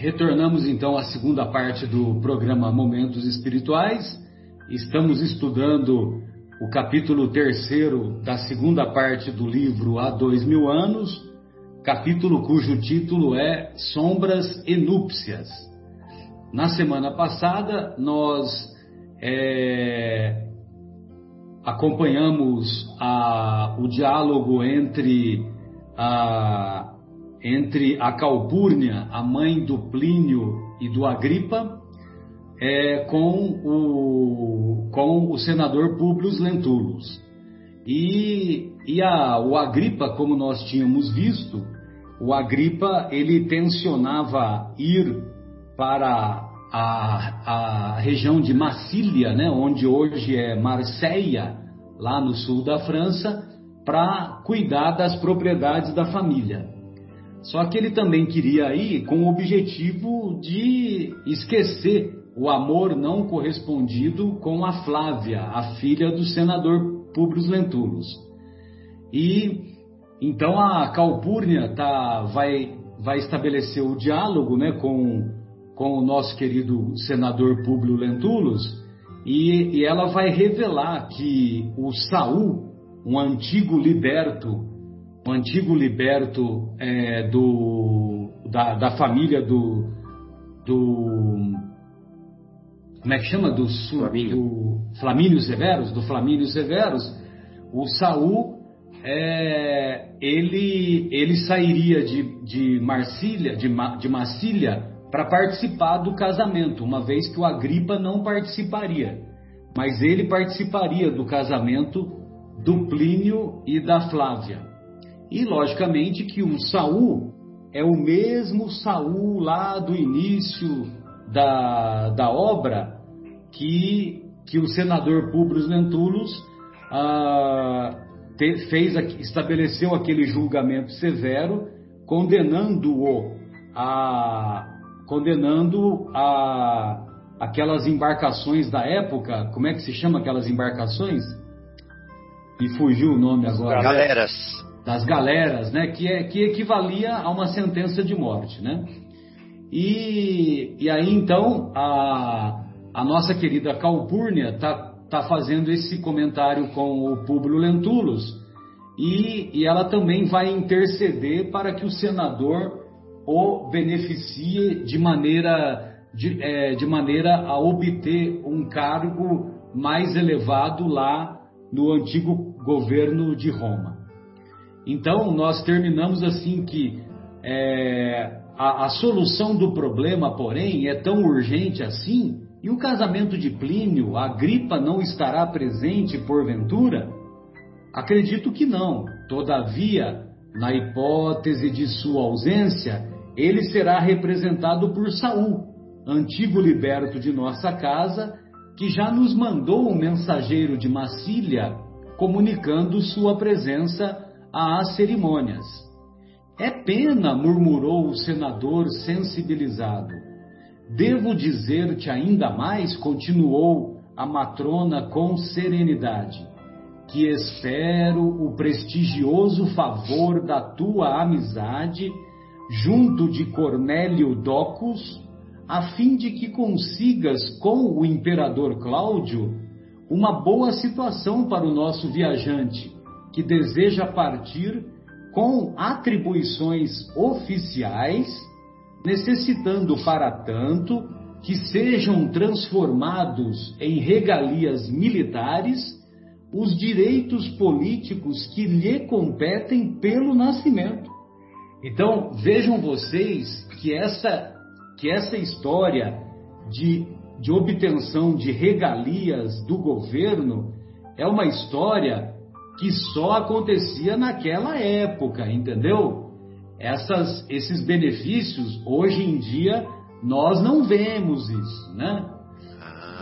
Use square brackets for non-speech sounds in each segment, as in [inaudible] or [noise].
Retornamos então à segunda parte do programa Momentos Espirituais. Estamos estudando o capítulo terceiro da segunda parte do livro Há Dois Mil Anos, capítulo cujo título é Sombras e Núpcias. Na semana passada, nós é, acompanhamos a, o diálogo entre a, entre a Calpurnia, a mãe do Plínio e do Agripa, é, com, o, com o senador Publius Lentulus. E, e a, o Agripa, como nós tínhamos visto, o Agripa ele tensionava ir para a, a região de Massília, né, onde hoje é Marseille, lá no sul da França, para cuidar das propriedades da família. Só que ele também queria ir com o objetivo de esquecer o amor não correspondido com a Flávia, a filha do senador Publius Lentulus. E então a Calpurnia tá, vai, vai estabelecer o diálogo né, com, com o nosso querido senador Publio Lentulus e, e ela vai revelar que o Saul, um antigo liberto um antigo liberto é, do, da, da, família do, do. Como é que chama? Do, Flamínio. do Flamínio Severus, do Flamínio Severus, o Saul é, ele, ele sairia de, de Marcília, de, de Massília para participar do casamento, uma vez que o Agripa não participaria. Mas ele participaria do casamento do Plínio e da Flávia. E logicamente que o Saul é o mesmo Saul lá do início da, da obra que, que o senador Publius Lentulus ah, fez, estabeleceu aquele julgamento severo, condenando-o a condenando a aquelas embarcações da época, como é que se chama aquelas embarcações? E fugiu o nome agora. Galeras das galeras, né, que, é, que equivalia a uma sentença de morte, né? E, e aí então a, a nossa querida Calpurnia está tá fazendo esse comentário com o Públio Lentulus e, e ela também vai interceder para que o senador o beneficie de maneira, de, é, de maneira a obter um cargo mais elevado lá no antigo governo de Roma. Então, nós terminamos assim que é, a, a, solução do problema, porém, é tão urgente assim, e o casamento de Plínio, a gripa não estará presente porventura? Acredito que não. Todavia, na hipótese de sua ausência, ele será representado por Saul, antigo liberto de nossa casa, que já nos mandou um mensageiro de Massília comunicando sua presença às cerimônias. É pena, murmurou o senador sensibilizado. Devo dizer-te ainda mais, continuou a matrona com serenidade, que espero o prestigioso favor da tua amizade junto de Cornélio Docus, a fim de que consigas com o imperador Cláudio uma boa situação para o nosso viajante que deseja partir com atribuições oficiais, necessitando para tanto que sejam transformados em regalias militares os direitos políticos que lhe competem pelo nascimento. Então, vejam vocês que essa, que essa história de, de obtenção de regalias do governo é uma história que só acontecia naquela época, entendeu? Essas, esses benefícios, hoje em dia, nós não vemos isso, né?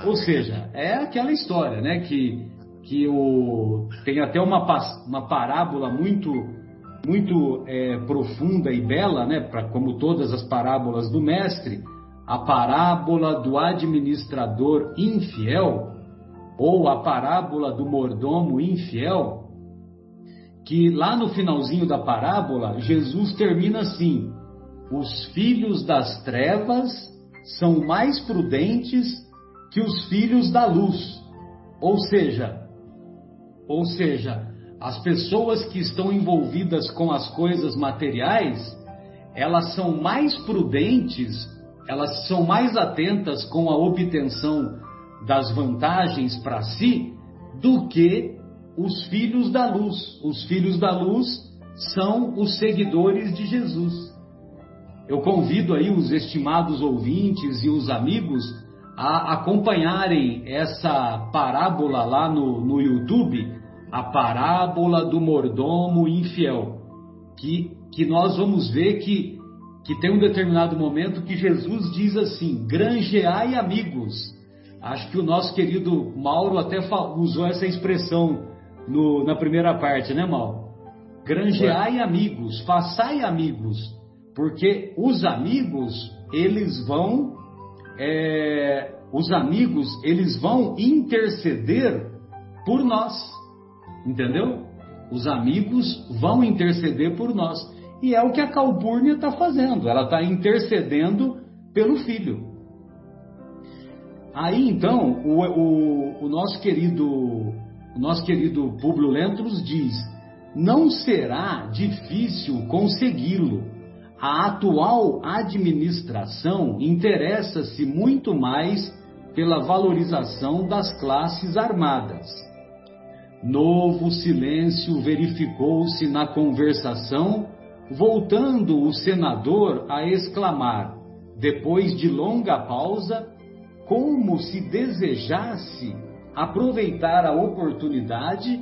Ou seja, é aquela história, né? Que, que o, tem até uma, uma parábola muito, muito é, profunda e bela, né? Pra, como todas as parábolas do mestre, a parábola do administrador infiel, ou a parábola do mordomo infiel, que lá no finalzinho da parábola, Jesus termina assim: os filhos das trevas são mais prudentes que os filhos da luz. Ou seja, ou seja, as pessoas que estão envolvidas com as coisas materiais, elas são mais prudentes, elas são mais atentas com a obtenção das vantagens para si do que os filhos da luz. Os filhos da luz são os seguidores de Jesus. Eu convido aí os estimados ouvintes e os amigos a acompanharem essa parábola lá no, no YouTube, a parábola do mordomo infiel, que, que nós vamos ver que, que tem um determinado momento que Jesus diz assim: granjeai amigos. Acho que o nosso querido Mauro até usou essa expressão no, na primeira parte, né, Mauro? Granjeai amigos, façai amigos, porque os amigos, eles vão, é, os amigos, eles vão interceder por nós, entendeu? Os amigos vão interceder por nós. E é o que a Calpurnia está fazendo, ela está intercedendo pelo filho. Aí então, o, o, o nosso querido, nosso querido Públio Lentulus diz: não será difícil consegui-lo. A atual administração interessa-se muito mais pela valorização das classes armadas. Novo silêncio verificou-se na conversação, voltando o senador a exclamar, depois de longa pausa, como se desejasse aproveitar a oportunidade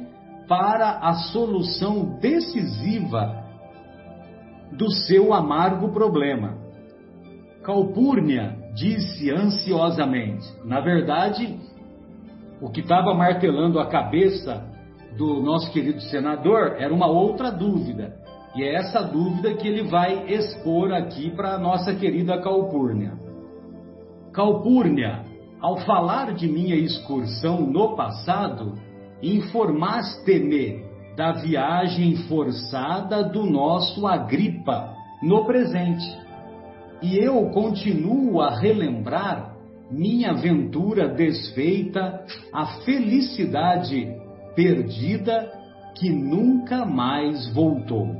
para a solução decisiva do seu amargo problema. Calpurnia disse ansiosamente: na verdade, o que estava martelando a cabeça do nosso querido senador era uma outra dúvida. E é essa dúvida que ele vai expor aqui para a nossa querida Calpurnia. Calpurnia, ao falar de minha excursão no passado, informaste-me da viagem forçada do nosso Agripa no presente. E eu continuo a relembrar minha aventura desfeita, a felicidade perdida que nunca mais voltou.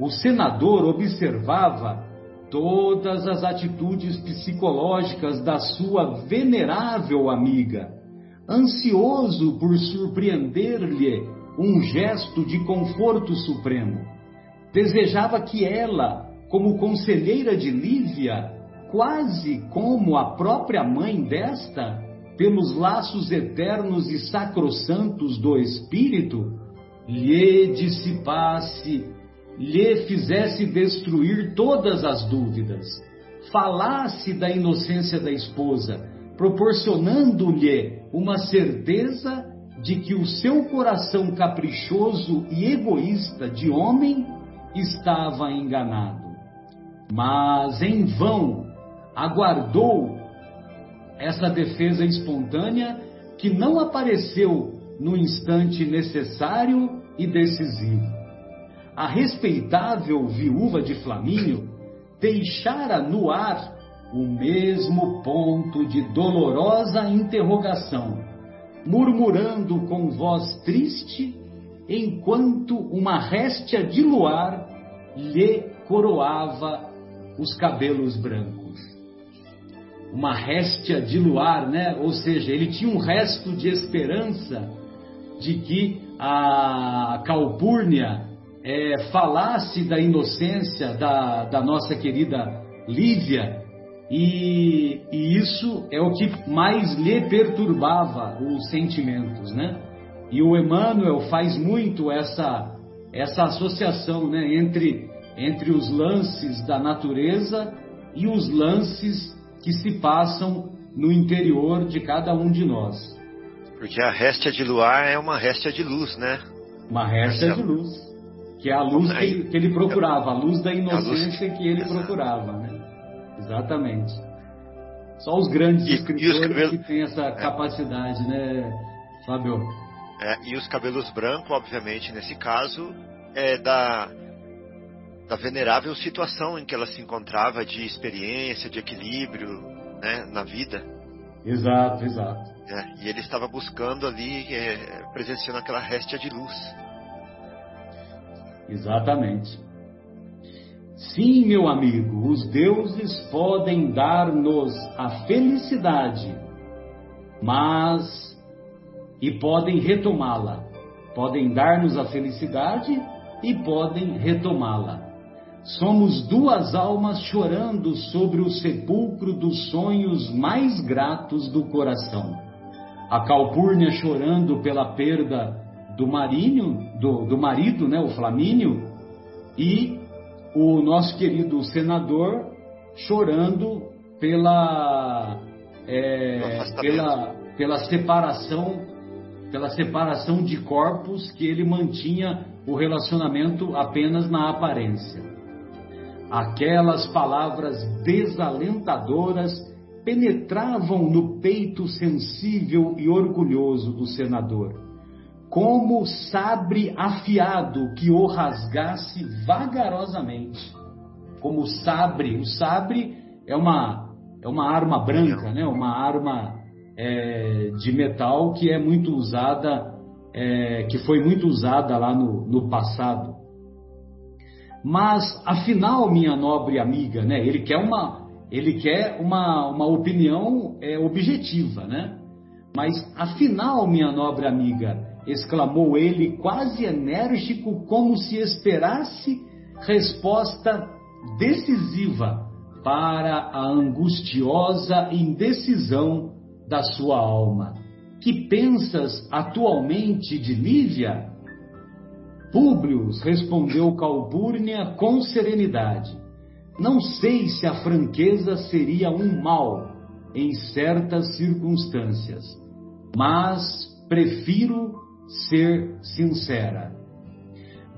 O senador observava todas as atitudes psicológicas da sua venerável amiga ansioso por surpreender-lhe um gesto de conforto supremo. Desejava que ela, como conselheira de Lívia, quase como a própria mãe desta, pelos laços eternos e sacrossantos do Espírito, lhe dissipasse, lhe fizesse destruir todas as dúvidas, falasse da inocência da esposa, proporcionando-lhe uma certeza de que o seu coração caprichoso e egoísta de homem estava enganado. Mas em vão aguardou essa defesa espontânea que não apareceu no instante necessário e decisivo. A respeitável viúva de Flamínio deixara no ar o mesmo ponto de dolorosa interrogação, murmurando com voz triste, enquanto uma réstia de luar lhe coroava os cabelos brancos. Uma réstia de luar, né? Ou seja, ele tinha um resto de esperança de que a Calpurnia é, falasse da inocência da, da nossa querida Lívia e, e, isso é o que mais lhe perturbava os sentimentos, né? E o Emmanuel faz muito essa, essa associação né, entre, entre os lances da natureza e os lances que se passam no interior de cada um de nós. Porque a réstia de luar é uma réstia de luz, né? Uma réstia de luz. Que é a luz que ele, que ele procurava, a luz da inocência que ele procurava, né? Exatamente. Só os grandes e, escritores e cabelos... que têm essa é. capacidade, né, Fábio? É, e os cabelos brancos, obviamente, nesse caso, é da da venerável situação em que ela se encontrava de experiência, de equilíbrio né, na vida. Exato, exato. É, e ele estava buscando ali, é, presenciando aquela réstia de luz. Exatamente. Sim, meu amigo, os deuses podem dar-nos a felicidade, mas e podem retomá-la. Podem dar-nos a felicidade e podem retomá-la. Somos duas almas chorando sobre o sepulcro dos sonhos mais gratos do coração. A Calpurnia chorando pela perda do marinho, do, do marido, né, o Flamínio, e o nosso querido senador chorando pela, é, pela, pela separação pela separação de corpos que ele mantinha o relacionamento apenas na aparência. Aquelas palavras desalentadoras penetravam no peito sensível e orgulhoso do senador, como sabre afiado que o rasgasse vagarosamente. Como sabre, o sabre é uma é uma arma branca, né? Uma arma é, de metal que é muito usada, é, que foi muito usada lá no, no passado. Mas, afinal, minha nobre amiga, né, ele quer uma, ele quer uma, uma opinião é, objetiva, né? Mas, afinal, minha nobre amiga, exclamou ele quase enérgico, como se esperasse resposta decisiva para a angustiosa indecisão da sua alma. Que pensas atualmente de Lívia? Públio respondeu Calpurnia com serenidade. Não sei se a franqueza seria um mal em certas circunstâncias, mas prefiro ser sincera.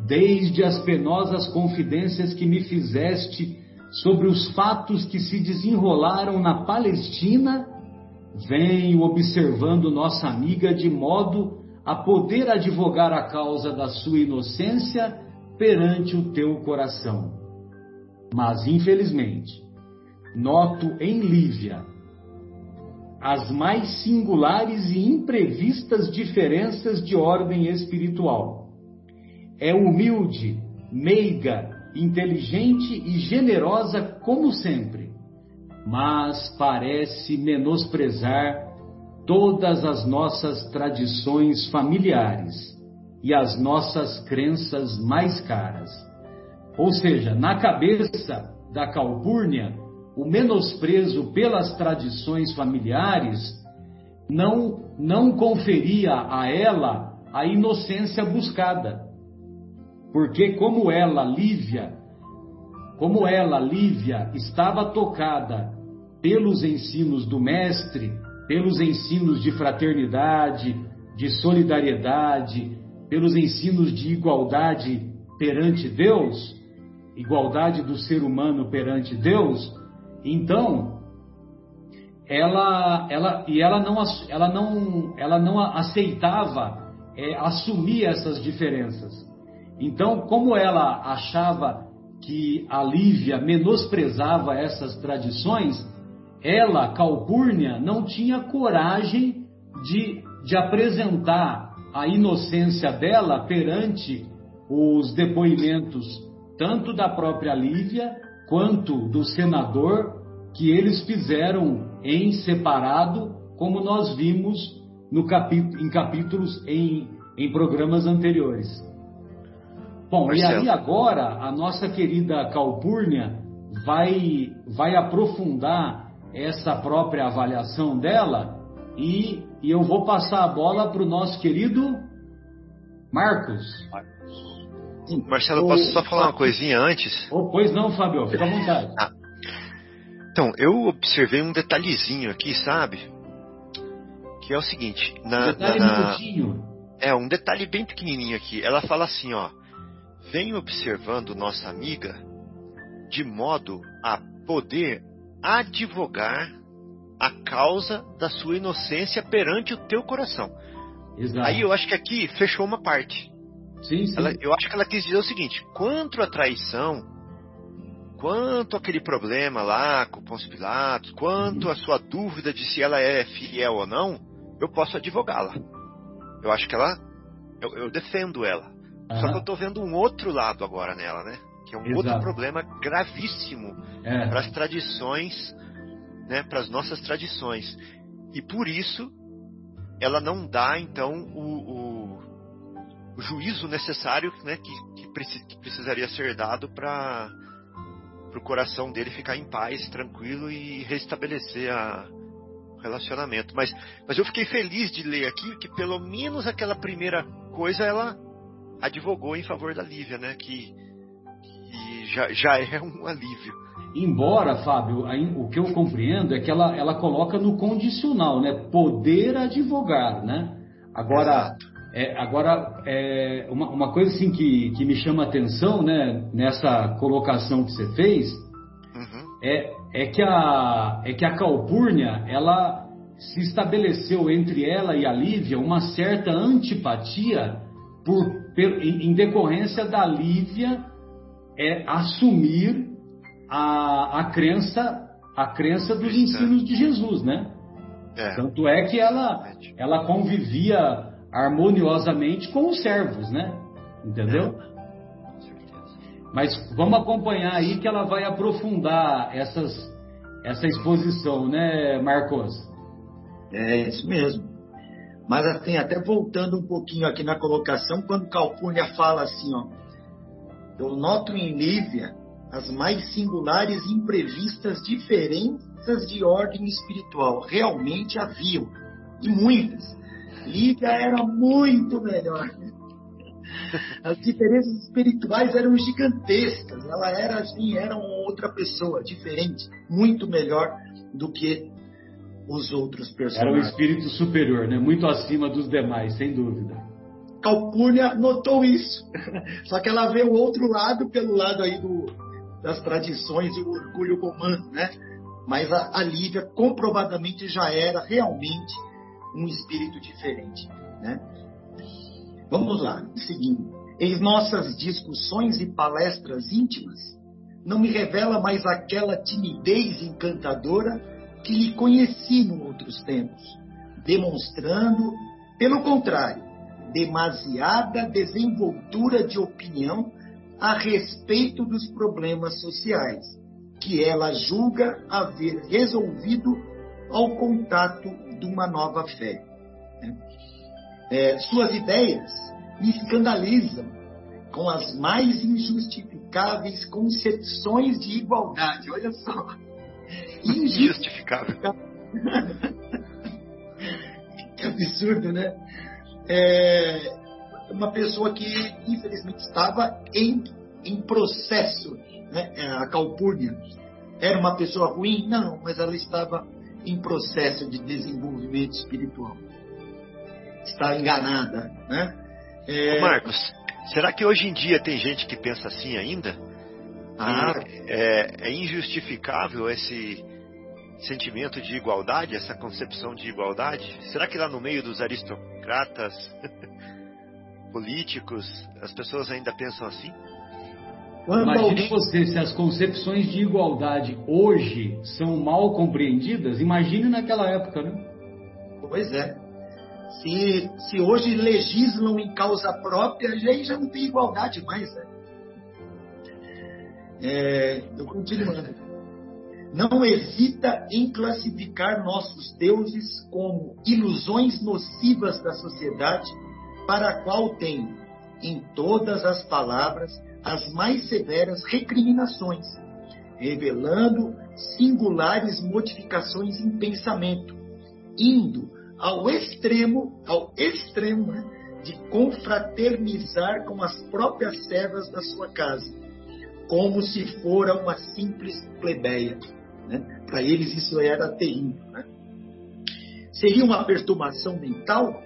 Desde as penosas confidências que me fizeste sobre os fatos que se desenrolaram na Palestina, Venho observando nossa amiga de modo a poder advogar a causa da sua inocência perante o teu coração. Mas, infelizmente, noto em Lívia as mais singulares e imprevistas diferenças de ordem espiritual. É humilde, meiga, inteligente e generosa como sempre mas parece menosprezar todas as nossas tradições familiares e as nossas crenças mais caras. Ou seja, na cabeça da Calpurnia, o menosprezo pelas tradições familiares não, não conferia a ela a inocência buscada. Porque como ela, Lívia, como ela, Lívia, estava tocada pelos ensinos do Mestre, pelos ensinos de fraternidade, de solidariedade, pelos ensinos de igualdade perante Deus, igualdade do ser humano perante Deus, então ela, ela e ela não, ela não, ela não aceitava é, assumir essas diferenças. Então, como ela achava que a Lívia menosprezava essas tradições, ela, Calpurnia, não tinha coragem de, de apresentar a inocência dela perante os depoimentos tanto da própria Lívia quanto do senador que eles fizeram em separado, como nós vimos no capítulo, em capítulos em, em programas anteriores. Bom, Marcelo. e aí agora a nossa querida Calpurnia vai, vai aprofundar essa própria avaliação dela e, e eu vou passar a bola para o nosso querido Marcos. Marcelo, o, posso só falar uma coisinha antes? Oh, pois não, Fábio, fica à vontade. Então, eu observei um detalhezinho aqui, sabe? Que é o seguinte, na, um detalhe na, na é um detalhe bem pequenininho aqui. Ela fala assim, ó: "Vem observando nossa amiga de modo a poder advogar a causa da sua inocência perante o teu coração. Exato. Aí eu acho que aqui fechou uma parte. Sim, sim. Ela, eu acho que ela quis dizer o seguinte: quanto à traição quanto aquele problema lá com Pôncio Pilatos, quanto a sua dúvida de se ela é fiel ou não, eu posso advogá-la. Eu acho que ela, eu, eu defendo ela. Uhum. Só que eu estou vendo um outro lado agora nela, né? Que é um Exato. outro problema gravíssimo é. para as tradições, né? Para as nossas tradições. E por isso ela não dá então o, o, o juízo necessário, né? Que, que, que precisaria ser dado para o coração dele ficar em paz, tranquilo e restabelecer a, relacionamento. Mas, mas eu fiquei feliz de ler aqui que pelo menos aquela primeira coisa ela advogou em favor da Lívia, né? Que, que já, já é um alívio. Embora, Fábio, o que eu compreendo é que ela, ela coloca no condicional, né? Poder advogar, né? Agora, é, agora é, uma, uma coisa assim que, que me chama a atenção, né? Nessa colocação que você fez, uhum. é, é, que a, é que a Calpurnia, ela se estabeleceu entre ela e a Lívia uma certa antipatia por, em, em decorrência da Lívia é, assumir a, a crença a crença dos ensinos de Jesus, né? É. Tanto é que ela, ela convivia harmoniosamente com os servos, né? Entendeu? É. Mas vamos acompanhar aí que ela vai aprofundar essas, essa exposição, né, Marcos? É isso mesmo. Mas assim, até voltando um pouquinho aqui na colocação, quando Calpurnia fala assim, ó, eu noto em Lívia as mais singulares e imprevistas diferenças de ordem espiritual. Realmente haviam, e muitas. Lívia era muito melhor. As diferenças espirituais eram gigantescas. Ela era assim, era outra pessoa, diferente, muito melhor do que os outros personagens. Era um espírito superior, né? Muito acima dos demais, sem dúvida. Calpurnia notou isso. Só que ela vê o outro lado pelo lado aí do, das tradições e o orgulho romano, né? Mas a, a Lívia comprovadamente já era realmente um espírito diferente, né? Vamos lá, seguindo. Em nossas discussões e palestras íntimas, não me revela mais aquela timidez encantadora que lhe conheci em outros tempos, demonstrando, pelo contrário, demasiada desenvoltura de opinião a respeito dos problemas sociais, que ela julga haver resolvido ao contato de uma nova fé. Né? É, suas ideias me escandalizam com as mais injustificáveis concepções de igualdade. Olha só. [laughs] Injustificável. que absurdo, né? É, uma pessoa que, infelizmente, estava em, em processo, né? É, a calpurnia. Era uma pessoa ruim? Não, mas ela estava em processo de desenvolvimento espiritual está enganada, né? É... Ô Marcos, será que hoje em dia tem gente que pensa assim ainda? Ah. É, é injustificável esse sentimento de igualdade, essa concepção de igualdade? Será que lá no meio dos aristocratas, [laughs] políticos, as pessoas ainda pensam assim? Imagine alguém... você, se as concepções de igualdade hoje são mal compreendidas, imagine naquela época, né? Pois é. Se, se hoje legislam em causa própria, aí já não tem igualdade mais. Né? É, eu continuando. Não hesita em classificar nossos deuses como ilusões nocivas da sociedade, para a qual tem, em todas as palavras, as mais severas recriminações, revelando singulares modificações em pensamento, indo ao extremo, ao extremo né, de confraternizar com as próprias servas da sua casa, como se fora uma simples plebeia. Né? Para eles isso era terrível. Né? Seria uma perturbação mental,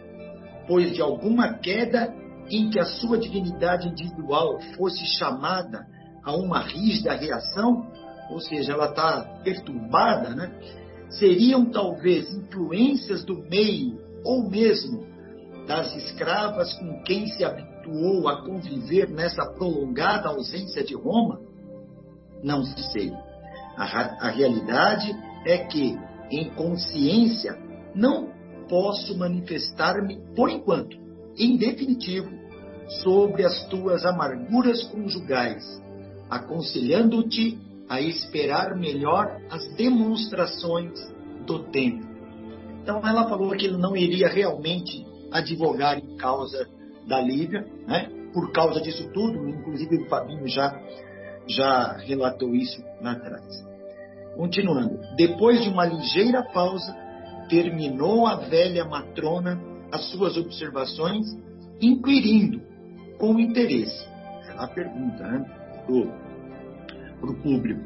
pois de alguma queda em que a sua dignidade individual fosse chamada a uma rígida reação, ou seja, ela está perturbada, né? seriam talvez influências do meio ou mesmo das escravas com quem se habituou a conviver nessa prolongada ausência de Roma? Não sei. A, a realidade é que, em consciência, não posso manifestar-me, por enquanto, em definitivo, sobre as tuas amarguras conjugais, aconselhando-te a esperar melhor as demonstrações do tempo. Então ela falou que ele não iria realmente advogar em causa da Lívia, né? por causa disso tudo, inclusive o Fabinho já, já relatou isso lá atrás. Continuando, depois de uma ligeira pausa, terminou a velha matrona as suas observações, inquirindo com interesse. Ela pergunta né, para o público: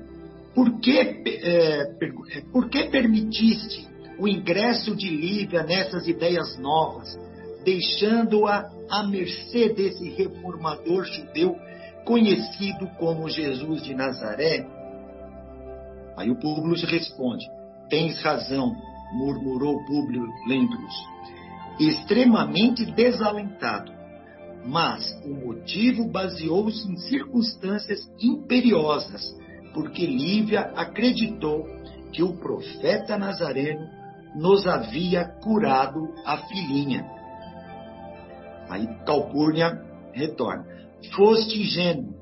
por que, é, é, por que permitiste o ingresso de Lívia nessas ideias novas, deixando-a à mercê desse reformador judeu conhecido como Jesus de Nazaré? Aí o Públio responde: Tens razão, murmurou Públio Lentulus, extremamente desalentado. Mas o motivo baseou-se em circunstâncias imperiosas, porque Lívia acreditou que o profeta Nazareno nos havia curado a filhinha. Aí Calpurnia retorna. Foste ingênuo,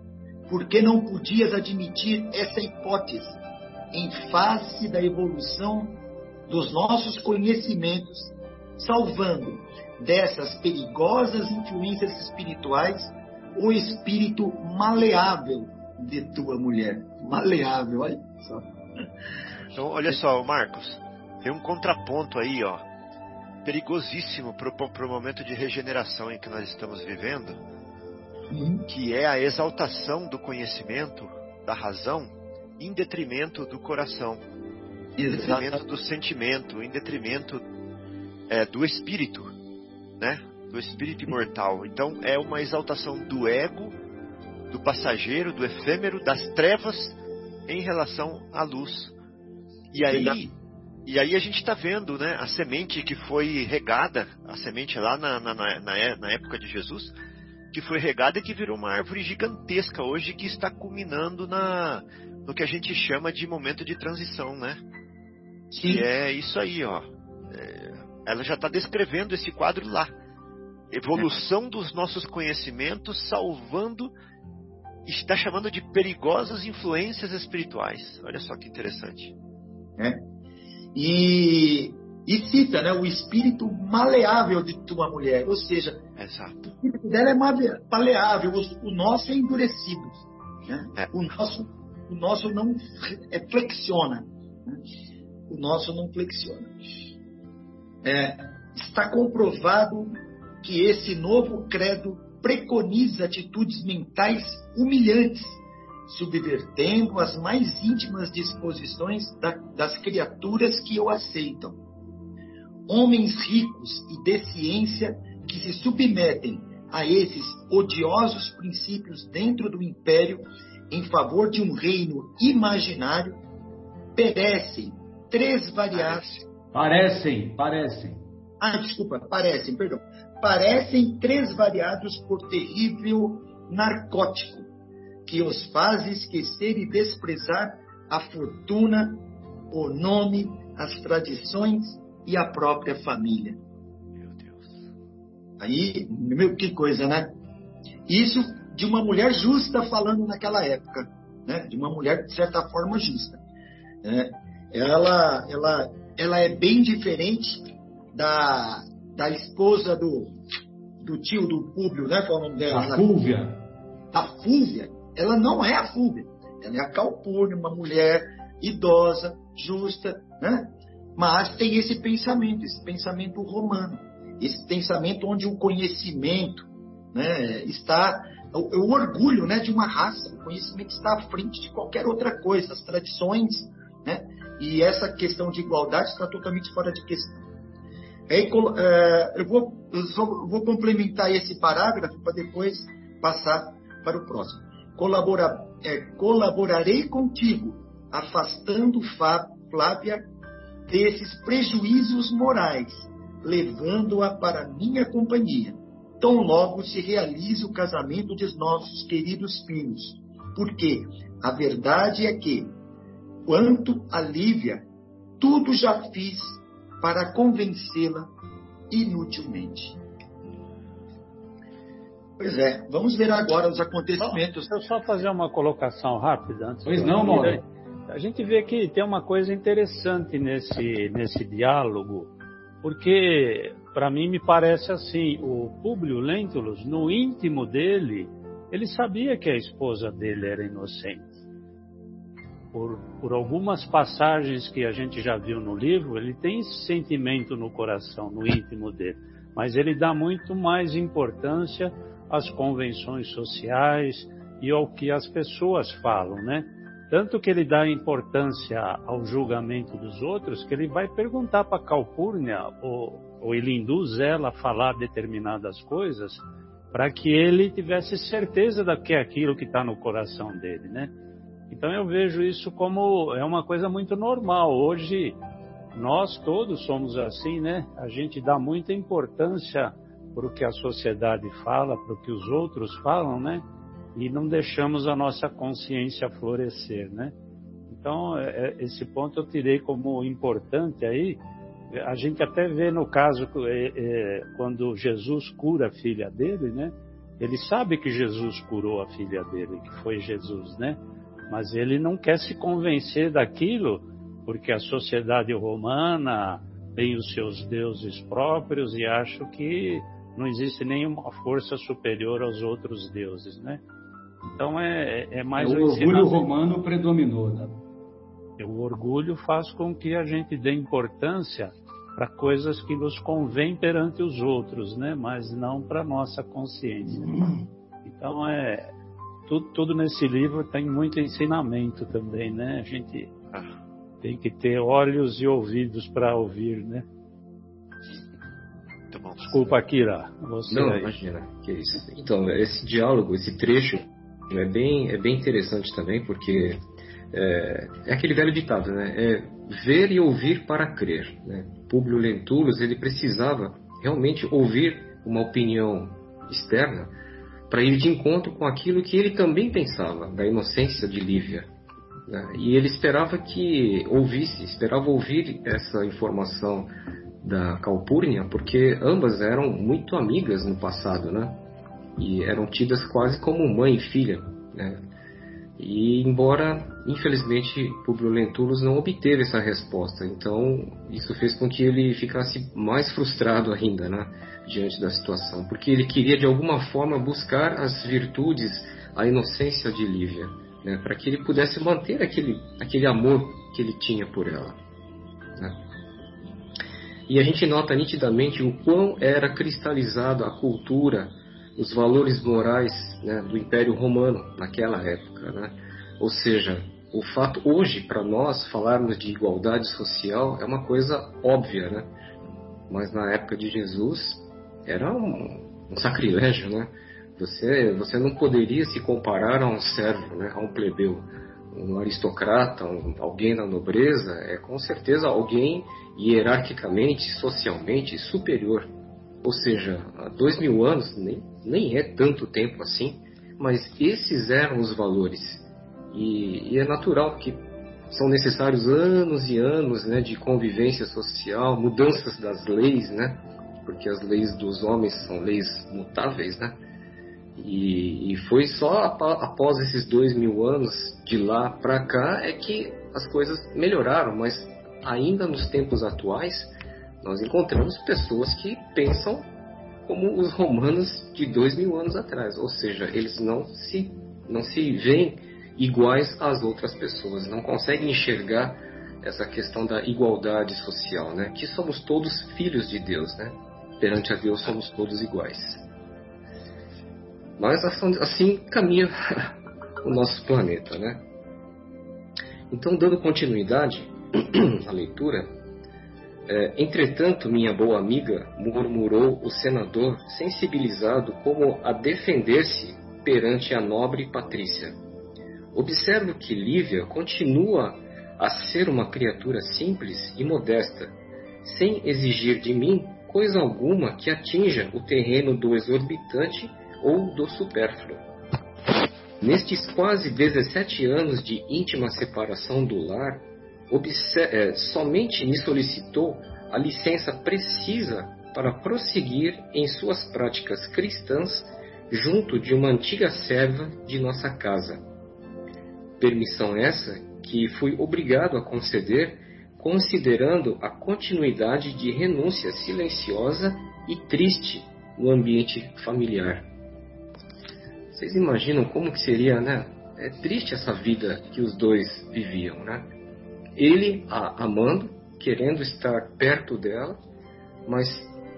porque não podias admitir essa hipótese em face da evolução dos nossos conhecimentos, salvando dessas perigosas influências espirituais o espírito maleável de tua mulher. Maleável, olha só. Então, olha só, Marcos, tem um contraponto aí, ó, perigosíssimo para o momento de regeneração em que nós estamos vivendo, uhum. que é a exaltação do conhecimento, da razão, em detrimento do coração, em detrimento do sentimento, em detrimento é, do espírito, né? Do espírito imortal. Então é uma exaltação do ego, do passageiro, do efêmero, das trevas em relação à luz. E aí e aí a gente está vendo né, a semente que foi regada, a semente lá na, na, na, na, época de Jesus, que foi regada e que virou uma árvore gigantesca hoje que está culminando na, no que a gente chama de momento de transição, né? Sim. Que é isso aí, ó. É, ela já está descrevendo esse quadro lá. Evolução dos nossos conhecimentos, salvando, está chamando de perigosas influências espirituais. Olha só que interessante. É. E, e cita né, o espírito maleável de tua mulher, ou seja, Exato. o espírito dela é maleável, o, o nosso é endurecido. Né? É. O, nosso, o nosso não é, flexiona. Né? O nosso não flexiona. É, está comprovado que esse novo credo preconiza atitudes mentais humilhantes subvertendo as mais íntimas disposições da, das criaturas que o aceitam. Homens ricos e de ciência que se submetem a esses odiosos princípios dentro do império em favor de um reino imaginário perecem três variados. Parecem, parecem. Ah, desculpa, parecem, perdão. Parecem três variados por terrível narcótico que os faz esquecer e desprezar a fortuna, o nome, as tradições e a própria família. Meu Deus. Aí, meu, que coisa, né? Isso de uma mulher justa falando naquela época, né? De uma mulher de certa forma justa. Né? Ela, ela, ela é bem diferente da, da esposa do, do tio do Públio, né? Qual é o nome dela? A Fúvia. A Fúvia ela não é a Fúvia. Ela é a Calpurnia, uma mulher idosa, justa, né? Mas tem esse pensamento, esse pensamento romano, esse pensamento onde o conhecimento né, está, o, o orgulho né, de uma raça, o conhecimento está à frente de qualquer outra coisa, as tradições, né? E essa questão de igualdade está totalmente fora de questão. Aí, é, eu, vou, eu vou complementar esse parágrafo para depois passar para o próximo colabora, é, colaborarei contigo, afastando Flávia desses prejuízos morais, levando-a para minha companhia. Tão logo se realize o casamento de nossos queridos filhos. porque a verdade é que, quanto a Lívia, tudo já fiz para convencê-la inutilmente. Pois é, vamos ver agora os acontecimentos. Deixa eu só fazer uma colocação rápida antes. Pois não, Mauro. A gente vê que tem uma coisa interessante nesse, nesse diálogo, porque para mim me parece assim, o Públio Lentulus, no íntimo dele, ele sabia que a esposa dele era inocente. Por, por algumas passagens que a gente já viu no livro, ele tem esse sentimento no coração, no íntimo dele. Mas ele dá muito mais importância às convenções sociais e ao que as pessoas falam, né? Tanto que ele dá importância ao julgamento dos outros, que ele vai perguntar para Calpurnia, ou, ou ele induz ela a falar determinadas coisas, para que ele tivesse certeza de que é aquilo que está no coração dele, né? Então eu vejo isso como é uma coisa muito normal. Hoje nós todos somos assim, né? A gente dá muita importância para o que a sociedade fala, para o que os outros falam, né? E não deixamos a nossa consciência florescer, né? Então é, é esse ponto eu tirei como importante aí a gente até vê no caso é, quando Jesus cura a filha dele, né? Ele sabe que Jesus curou a filha dele, que foi Jesus, né? Mas ele não quer se convencer daquilo, porque a sociedade romana tem os seus deuses próprios e acha que não existe nenhuma força superior aos outros deuses, né? Então é, é mais o orgulho romano predominou, né? O orgulho faz com que a gente dê importância para coisas que nos convêm perante os outros, né? Mas não para nossa consciência. [clears throat] Então é tudo, tudo nesse livro tem muito ensinamento também, né? A gente tem que ter olhos e ouvidos para ouvir, né? Desculpa, Kira. Você não, aí. imagina, que é isso. Então, esse diálogo, esse trecho é bem, é bem interessante também, porque é, é aquele velho ditado, né? É ver e ouvir para crer. Né? Públio Lentulus ele precisava realmente ouvir uma opinião externa para ir de encontro com aquilo que ele também pensava da inocência de Lívia. Né? E ele esperava que ouvisse, esperava ouvir essa informação da Calpurnia, porque ambas eram muito amigas no passado, né? E eram tidas quase como mãe e filha, né? E embora, infelizmente, Publio Lentulus não obteve essa resposta, então isso fez com que ele ficasse mais frustrado ainda, né, diante da situação, porque ele queria de alguma forma buscar as virtudes, a inocência de Lívia, né, para que ele pudesse manter aquele, aquele amor que ele tinha por ela. Né. E a gente nota nitidamente o quão era cristalizado a cultura os valores morais né, do Império Romano naquela época. Né? Ou seja, o fato hoje para nós falarmos de igualdade social é uma coisa óbvia, né? mas na época de Jesus era um, um sacrilégio, né? Você, você não poderia se comparar a um servo, né? a um plebeu. Um aristocrata, um, alguém da nobreza, é com certeza alguém hierarquicamente, socialmente superior ou seja, há dois mil anos nem, nem é tanto tempo assim, mas esses eram os valores. E, e é natural que são necessários anos e anos né, de convivência social, mudanças das leis, né? Porque as leis dos homens são leis mutáveis, né? E, e foi só após esses dois mil anos de lá para cá é que as coisas melhoraram, mas ainda nos tempos atuais nós encontramos pessoas que pensam como os romanos de dois mil anos atrás, ou seja, eles não se, não se veem iguais às outras pessoas, não conseguem enxergar essa questão da igualdade social, né? Que somos todos filhos de Deus, né? Perante a Deus somos todos iguais. Mas assim caminha [laughs] o nosso planeta, né? Então, dando continuidade [clears throat] à leitura, é, entretanto, minha boa amiga, murmurou o senador, sensibilizado como a defender-se perante a nobre Patrícia. Observo que Lívia continua a ser uma criatura simples e modesta, sem exigir de mim coisa alguma que atinja o terreno do exorbitante ou do supérfluo. Nestes quase 17 anos de íntima separação do lar, é, somente me solicitou a licença precisa para prosseguir em suas práticas cristãs junto de uma antiga serva de nossa casa. Permissão essa que fui obrigado a conceder, considerando a continuidade de renúncia silenciosa e triste no ambiente familiar. Vocês imaginam como que seria, né? É triste essa vida que os dois viviam, né? Ele a amando, querendo estar perto dela, mas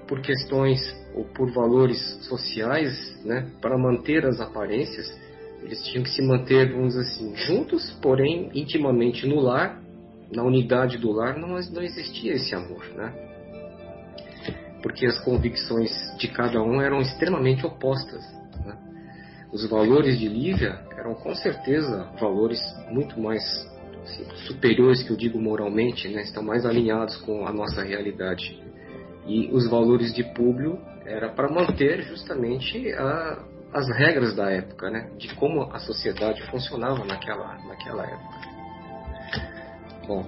por questões ou por valores sociais, né, para manter as aparências, eles tinham que se manter, vamos assim, juntos, porém intimamente no lar, na unidade do lar, não, não existia esse amor, né? Porque as convicções de cada um eram extremamente opostas. Né? Os valores de Lívia eram com certeza valores muito mais assim, superiores, que eu digo moralmente, né? estão mais alinhados com a nossa realidade. E os valores de Públio era para manter justamente a, as regras da época, né? De como a sociedade funcionava naquela, naquela época. Bom,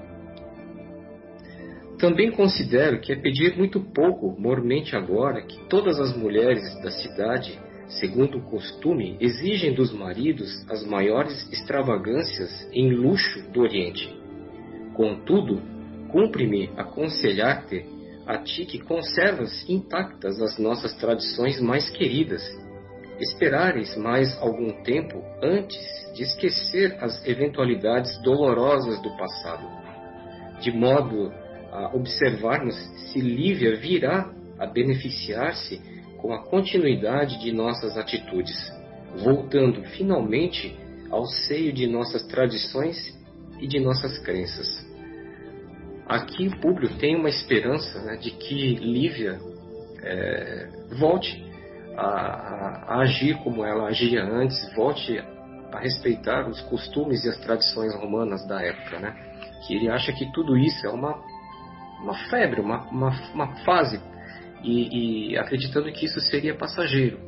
também considero que é pedir muito pouco, mormente agora, que todas as mulheres da cidade, segundo o costume, exigem dos maridos as maiores extravagâncias em luxo do Oriente. Contudo, cumpre-me aconselhar-te a ti que conservas intactas as nossas tradições mais queridas, esperares mais algum tempo antes de esquecer as eventualidades dolorosas do passado, de modo a observarmos se Lívia virá a beneficiar-se com a continuidade de nossas atitudes, voltando finalmente ao seio de nossas tradições e de nossas crenças. Aqui o público tem uma esperança né, de que Lívia é, volte a, a, a, agir como ela agia antes, volte a respeitar os costumes e as tradições romanas da época, né? Que ele acha que tudo isso é uma, uma febre, uma, uma, uma fase, e, e, acreditando que isso seria passageiro.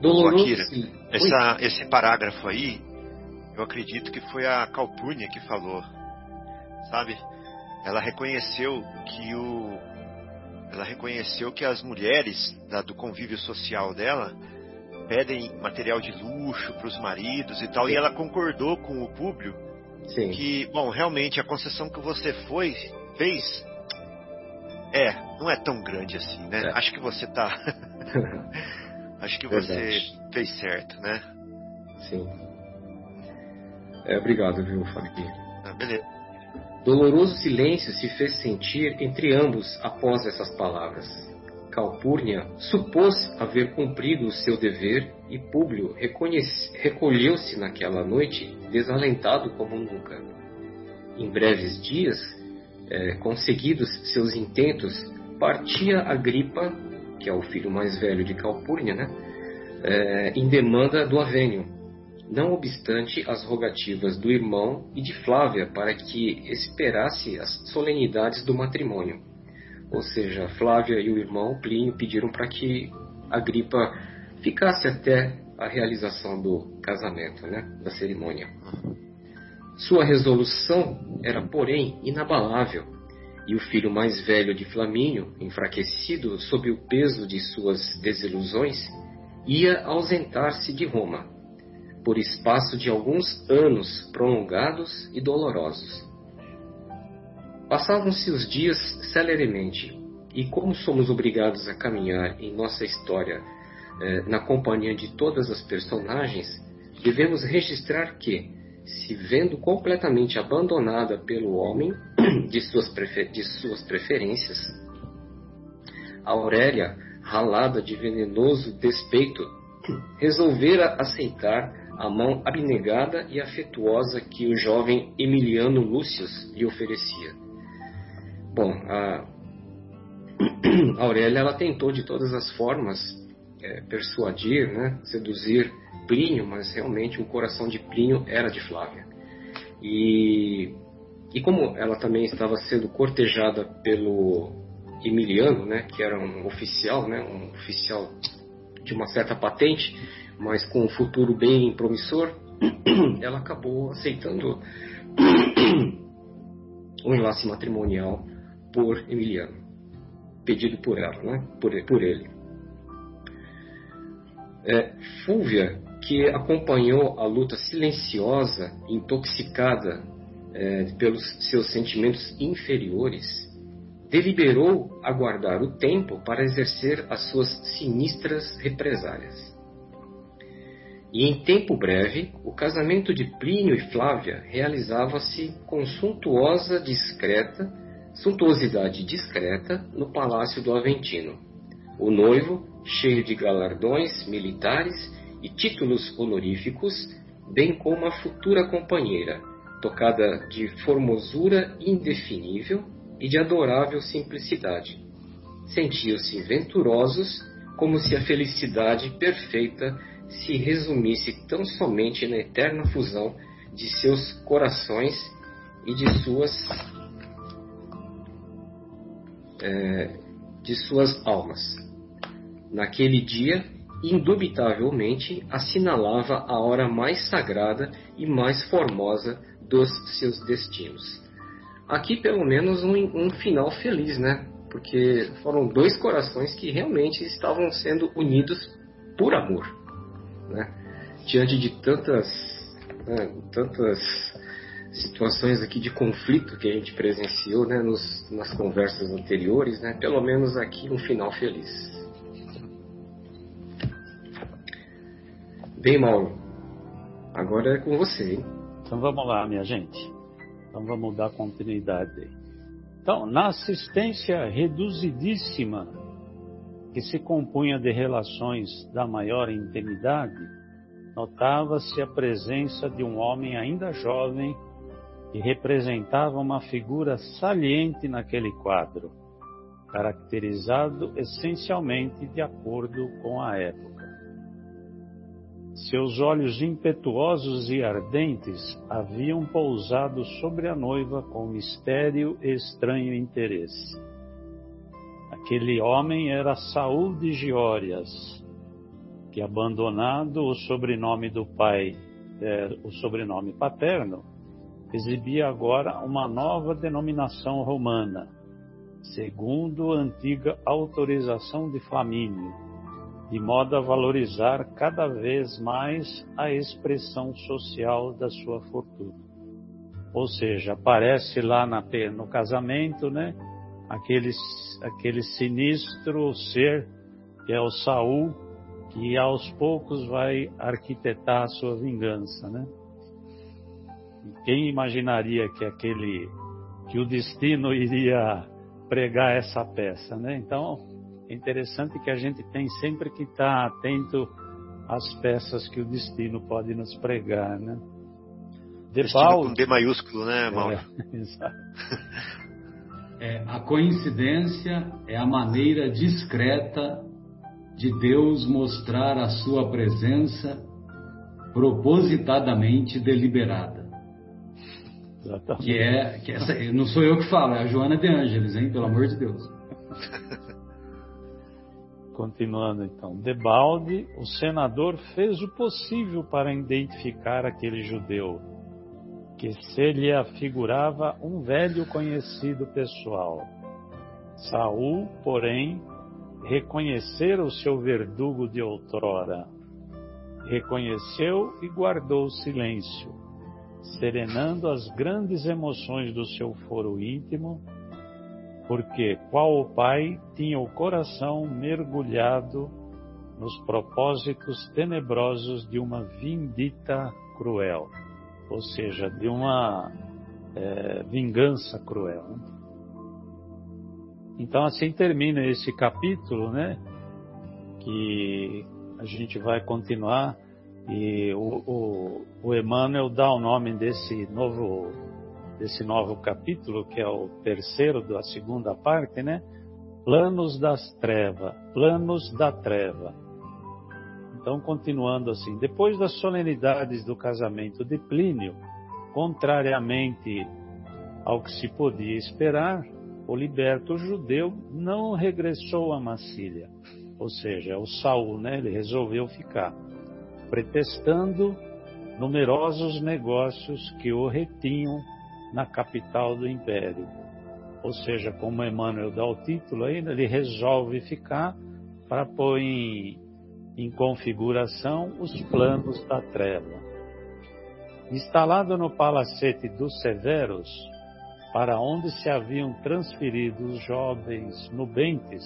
Doloroso. Akira, essa, esse parágrafo aí, eu acredito que foi a Calpurnia que falou sabe? Ela reconheceu que o ela reconheceu que as mulheres da, do convívio social dela pedem material de luxo para os maridos e tal, Sim. e ela concordou com o público Sim. que, bom, realmente a concessão que você foi fez é, não é tão grande assim, né? É. Acho que você tá [laughs] Acho que Verdade. você fez certo, né? Sim. É, obrigado, viu, Fábio? Ah, beleza. Doloroso silêncio se fez sentir entre ambos após essas palavras. Calpurnia supôs haver cumprido o seu dever e Públio recolheu-se naquela noite desalentado como nunca. Em breves dias, é, conseguidos seus intentos, partia Agripa, que é o filho mais velho de Calpurnia, né, é, em demanda do Avênio, não obstante as rogativas do irmão e de Flávia para que esperasse as solenidades do matrimônio. Ou seja, Flávia e o irmão Plínio pediram para que Agripa ficasse até a realização do casamento, né, da cerimônia. Sua resolução era, porém, inabalável, e o filho mais velho de Flamínio, enfraquecido sob o peso de suas desilusões, ia ausentar-se de Roma por espaço de alguns anos prolongados e dolorosos. Passavam-se os dias celeremente, e como somos obrigados a caminhar em nossa história eh, na companhia de todas as personagens, devemos registrar que, se vendo completamente abandonada pelo homem [clears throat] de suas, de suas preferências, Aurélia, ralada de venenoso despeito, [clears throat] resolvera aceitar a mão abnegada e afetuosa que o jovem Emiliano Lúcio lhe oferecia. Bom, a [clears throat] Aurélia ela tentou de todas as formas é, persuadir, né, seduzir Plínio, mas realmente o coração de Plínio era de Flávia. E, e como ela também estava sendo cortejada pelo Emiliano, né, que era um oficial, né, um oficial de uma certa patente, mas com um futuro bem promissor, [clears throat] ela acabou aceitando [clears throat] um enlace matrimonial por Emiliano, pedido por ela, né? por, por ele. É, Fúvia, que acompanhou a luta silenciosa, intoxicada é, pelos seus sentimentos inferiores, deliberou aguardar o tempo para exercer as suas sinistras represálias. E em tempo breve, o casamento de Plínio e Flávia realizava-se com suntuosa discreta, suntuosidade discreta no palácio do Aventino. O noivo, cheio de galardões militares e títulos honoríficos, bem como a futura companheira, tocada de formosura indefinível e de adorável simplicidade. Sentiam-se venturosos como se a felicidade perfeita se resumisse tão somente na eterna fusão de seus corações e de suas é, de suas almas. Naquele dia, indubitavelmente, assinalava a hora mais sagrada e mais formosa dos seus destinos. Aqui, pelo menos, um, um final feliz, né? Porque foram dois corações que realmente estavam sendo unidos por amor né? diante de tantas, né, tantas situações aqui de conflito que a gente presenciou né, nos, nas conversas anteriores, né, pelo menos aqui um final feliz. Bem, Mauro, agora é com você. Hein? Então vamos lá, minha gente. Então vamos dar continuidade. Então, na assistência reduzidíssima que se compunha de relações da maior intimidade, notava-se a presença de um homem ainda jovem que representava uma figura saliente naquele quadro, caracterizado essencialmente de acordo com a época. Seus olhos impetuosos e ardentes haviam pousado sobre a noiva com mistério e estranho interesse Aquele homem era Saul de Giórias, que abandonado o sobrenome do pai, é, o sobrenome paterno, exibia agora uma nova denominação romana, segundo a antiga autorização de Flamínio, de modo a valorizar cada vez mais a expressão social da sua fortuna. Ou seja, aparece lá na, no casamento, né? Aquele, aquele sinistro ser que é o Saul, que aos poucos vai arquitetar a sua vingança, né? Quem imaginaria que aquele que o destino iria pregar essa peça, né? Então, é interessante que a gente tem sempre que estar atento às peças que o destino pode nos pregar, né? Destino com D maiúsculo, né, Mauro? É, [laughs] exato. [laughs] É, a coincidência é a maneira discreta de Deus mostrar a sua presença propositadamente deliberada. Exatamente. Que é, que essa, não sou eu que falo, é a Joana de Ângeles, hein? Pelo amor de Deus. [laughs] Continuando então, Debalde, o senador fez o possível para identificar aquele judeu que se lhe afigurava um velho conhecido pessoal. Saul, porém, reconhecera o seu verdugo de outrora. Reconheceu e guardou silêncio, serenando as grandes emoções do seu foro íntimo, porque, qual o pai, tinha o coração mergulhado nos propósitos tenebrosos de uma vindita cruel ou seja, de uma é, vingança cruel. Né? Então assim termina esse capítulo, né? Que a gente vai continuar e o, o, o Emmanuel dá o nome desse novo desse novo capítulo que é o terceiro da segunda parte, né? Planos das trevas, planos da treva. Então, continuando assim, depois das solenidades do casamento de Plínio, contrariamente ao que se podia esperar, o liberto judeu não regressou a Massília, ou seja, o Saul, né, ele resolveu ficar. pretextando numerosos negócios que o retinham na capital do império. Ou seja, como Emmanuel dá o título ainda, ele resolve ficar para pôr em, em configuração os planos da treva. Instalado no palacete dos Severos, para onde se haviam transferido os jovens nubentes,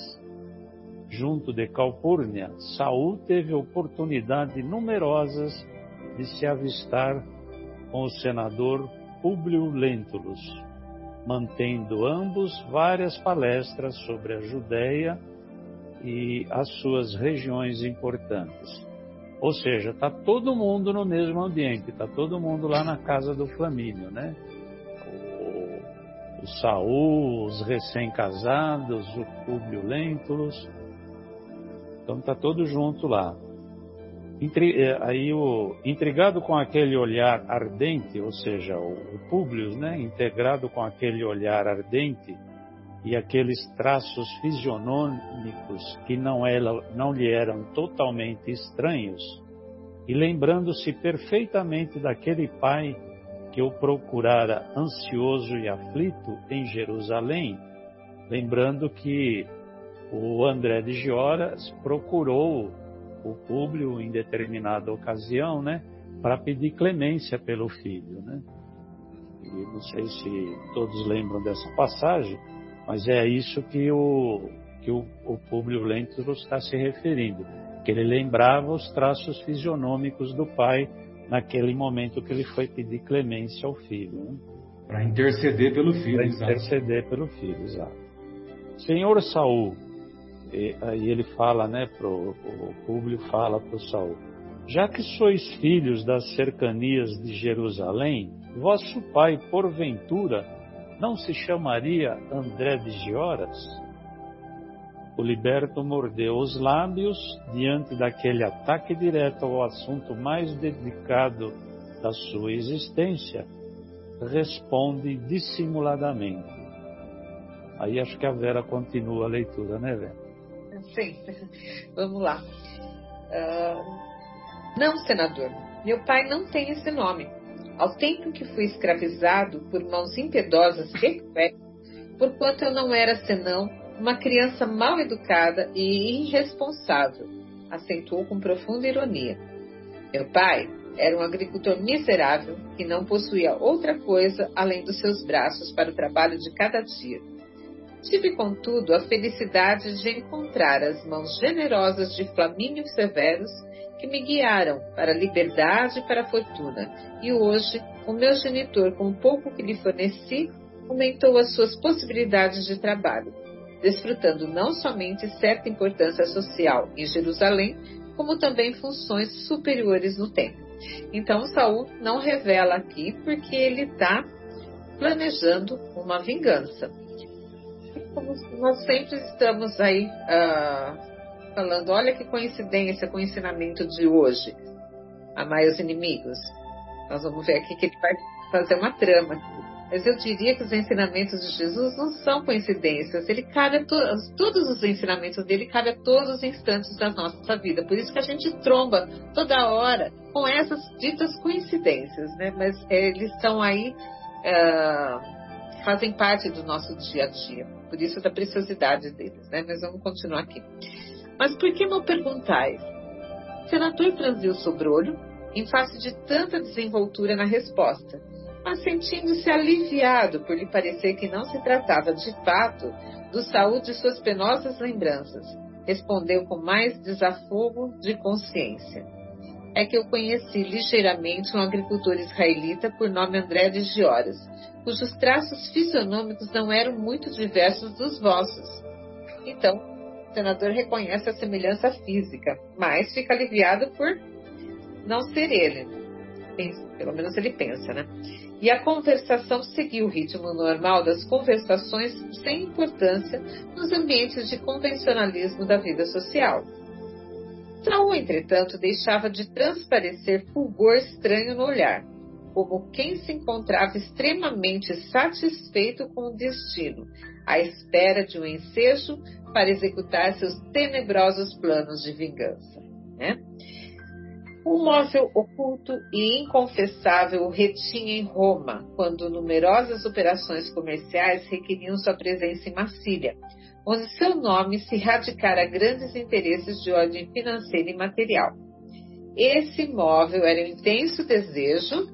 junto de Calpurnia, Saul teve oportunidades numerosas de se avistar com o senador Públio Lentulus, mantendo ambos várias palestras sobre a Judéia e as suas regiões importantes. Ou seja, está todo mundo no mesmo ambiente, está todo mundo lá na casa do Flamínio, né? O, o Saul, os recém-casados, o Públio Lentulus, então está todo junto lá. É, aí o intrigado com aquele olhar ardente, ou seja, o, o Públio, né, integrado com aquele olhar ardente e aqueles traços fisionômicos que não, era, não lhe eram totalmente estranhos, e lembrando-se perfeitamente daquele pai que o procurara ansioso e aflito em Jerusalém, lembrando que o André de Gioras procurou o Públio em determinada ocasião, né, para pedir clemência pelo filho, né? E não sei se todos lembram dessa passagem, mas é isso que o que o, o Públio Lentulus está se referindo, que ele lembrava os traços fisionômicos do pai naquele momento que ele foi pedir clemência ao filho. Né? Para interceder pelo filho, Para interceder pelo filho, exato. Senhor Saul, e, aí ele fala, né, pro, o Públio fala para o Saul, já que sois filhos das cercanias de Jerusalém, vosso pai, porventura, não se chamaria André de Gioras? O liberto mordeu os lábios diante daquele ataque direto ao assunto mais delicado da sua existência. Responde dissimuladamente. Aí acho que a Vera continua a leitura, né, Vera? Sim, vamos lá. Uh, não, senador, meu pai não tem esse nome. Ao tempo que fui escravizado por mãos impiedosas e porquanto eu não era senão uma criança mal educada e irresponsável, acentuou com profunda ironia. Meu pai era um agricultor miserável que não possuía outra coisa além dos seus braços para o trabalho de cada dia Tive, contudo, a felicidade de encontrar as mãos generosas de Flamínio Severus que me guiaram para a liberdade e para a fortuna. E hoje, o meu genitor, com o pouco que lhe forneci, aumentou as suas possibilidades de trabalho, desfrutando não somente certa importância social em Jerusalém, como também funções superiores no templo. Então, Saul não revela aqui porque ele está planejando uma vingança como nós sempre estamos aí uh, falando, olha que coincidência com o ensinamento de hoje. Amar os inimigos. Nós vamos ver aqui que ele vai fazer uma trama. Mas eu diria que os ensinamentos de Jesus não são coincidências. Ele cabe a to todos os ensinamentos dele cabe a todos os instantes da nossa vida. Por isso que a gente tromba toda hora com essas ditas coincidências, né? Mas eles estão aí, uh, fazem parte do nosso dia a dia por isso da preciosidade deles, né? Mas vamos continuar aqui. Mas por que não perguntais? Senador franziu o sobrolho em face de tanta desenvoltura na resposta, mas sentindo-se aliviado por lhe parecer que não se tratava de fato do saúde de suas penosas lembranças, respondeu com mais desafogo de consciência. É que eu conheci ligeiramente um agricultor israelita por nome André de Gioras, cujos traços fisionômicos não eram muito diversos dos vossos. Então, senador reconhece a semelhança física, mas fica aliviado por não ser ele. Pelo menos ele pensa, né? E a conversação seguiu o ritmo normal das conversações sem importância nos ambientes de convencionalismo da vida social. Saul, entretanto, deixava de transparecer fulgor estranho no olhar como quem se encontrava extremamente satisfeito com o destino, à espera de um ensejo para executar seus tenebrosos planos de vingança. Né? Móvel oculto e inconfessável retinha em Roma, quando numerosas operações comerciais requeriam sua presença em Massília, onde seu nome se radicara a grandes interesses de ordem financeira e material. Esse imóvel era um intenso desejo